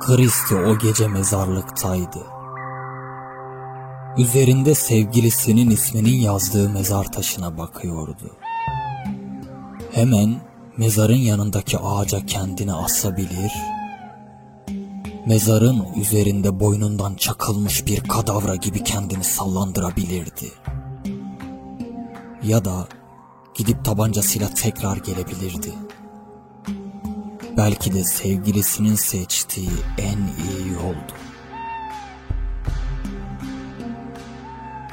Kristi o gece mezarlıktaydı. Üzerinde sevgilisinin isminin yazdığı mezar taşına bakıyordu. Hemen mezarın yanındaki ağaca kendini asabilir, mezarın üzerinde boynundan çakılmış bir kadavra gibi kendini sallandırabilirdi. Ya da gidip tabancasıyla tekrar gelebilirdi. Belki de sevgilisinin seçtiği en iyi yoldu.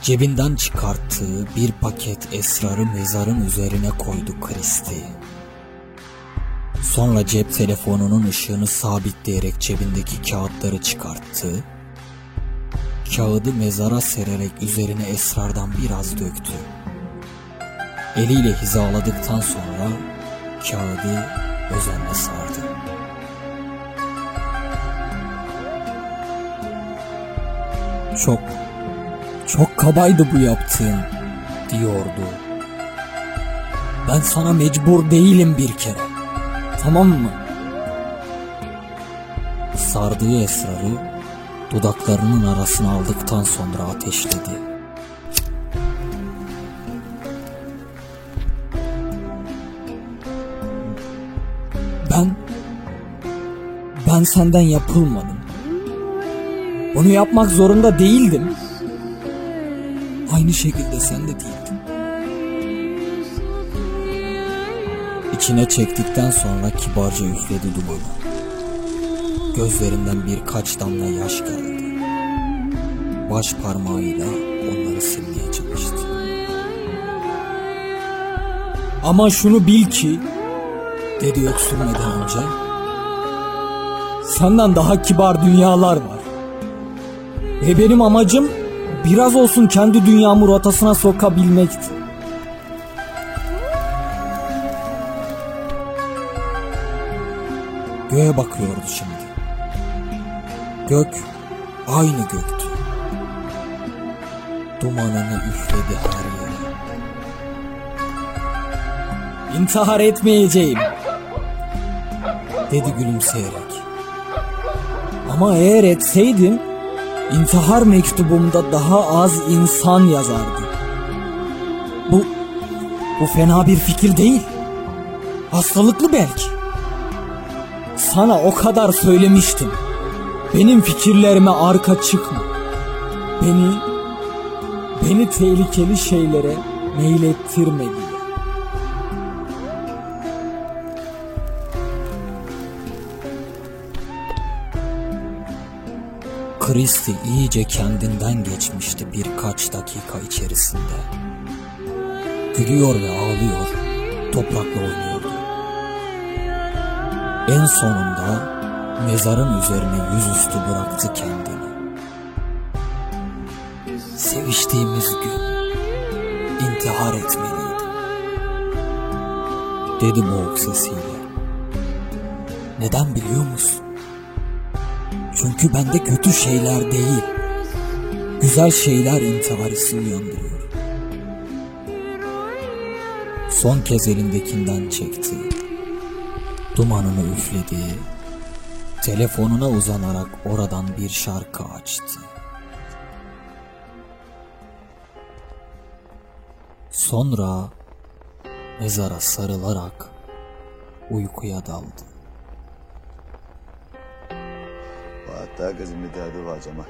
Cebinden çıkarttığı bir paket esrarı mezarın üzerine koydu Kristi. Sonra cep telefonunun ışığını sabitleyerek cebindeki kağıtları çıkarttı. Kağıdı mezara sererek üzerine esrardan biraz döktü. Eliyle hizaladıktan sonra kağıdı özenle sardı. Çok, çok kabaydı bu yaptığın diyordu. Ben sana mecbur değilim bir kere. Tamam mı? Sardığı esrarı dudaklarının arasına aldıktan sonra ateşledi. Ben ben senden yapılmadım. Onu yapmak zorunda değildim. Aynı şekilde sen de değildin. İçine çektikten sonra kibarca üfledi dumanı. Gözlerinden birkaç damla yaş geldi. Baş parmağıyla onları silmeye çalıştı. Ama şunu bil ki, dedi öksürmeden önce, senden daha kibar dünyalar var. Ve benim amacım biraz olsun kendi dünyamı rotasına sokabilmekti. Göğe bakıyordu şimdi. Gök aynı göktü. Dumanını üfledi her yere. İntihar etmeyeceğim. Dedi gülümseyerek. Ama eğer etseydim intihar mektubumda daha az insan yazardı. Bu bu fena bir fikir değil. Hastalıklı belki. Sana o kadar söylemiştim. Benim fikirlerime arka çıkma. Beni beni tehlikeli şeylere meylettirme diye. Christie iyice kendinden geçmişti birkaç dakika içerisinde. Gülüyor ve ağlıyor, toprakla oynuyordu. En sonunda mezarın üzerine yüzüstü bıraktı kendini. Seviştiğimiz gün intihar etmeliydim. Dedi boğuk sesiyle. Neden biliyor musun? Çünkü bende kötü şeyler değil, güzel şeyler intihar hissi uyandırıyor. Son kez elindekinden çekti. Dumanını üfledi. Telefonuna uzanarak oradan bir şarkı açtı. Sonra mezara sarılarak uykuya daldı. Hatta herkesin bir derdi var Cemal.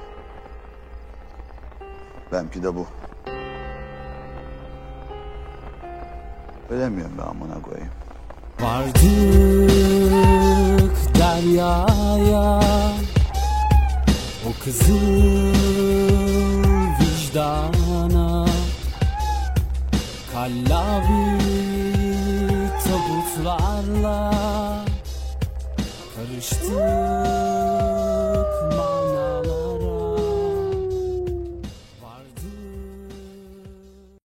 Benimki de bu. Ölemiyorum ben amına koyayım. Vardık deryaya O kızıl vicdana Kallavi tabutlarla Karıştık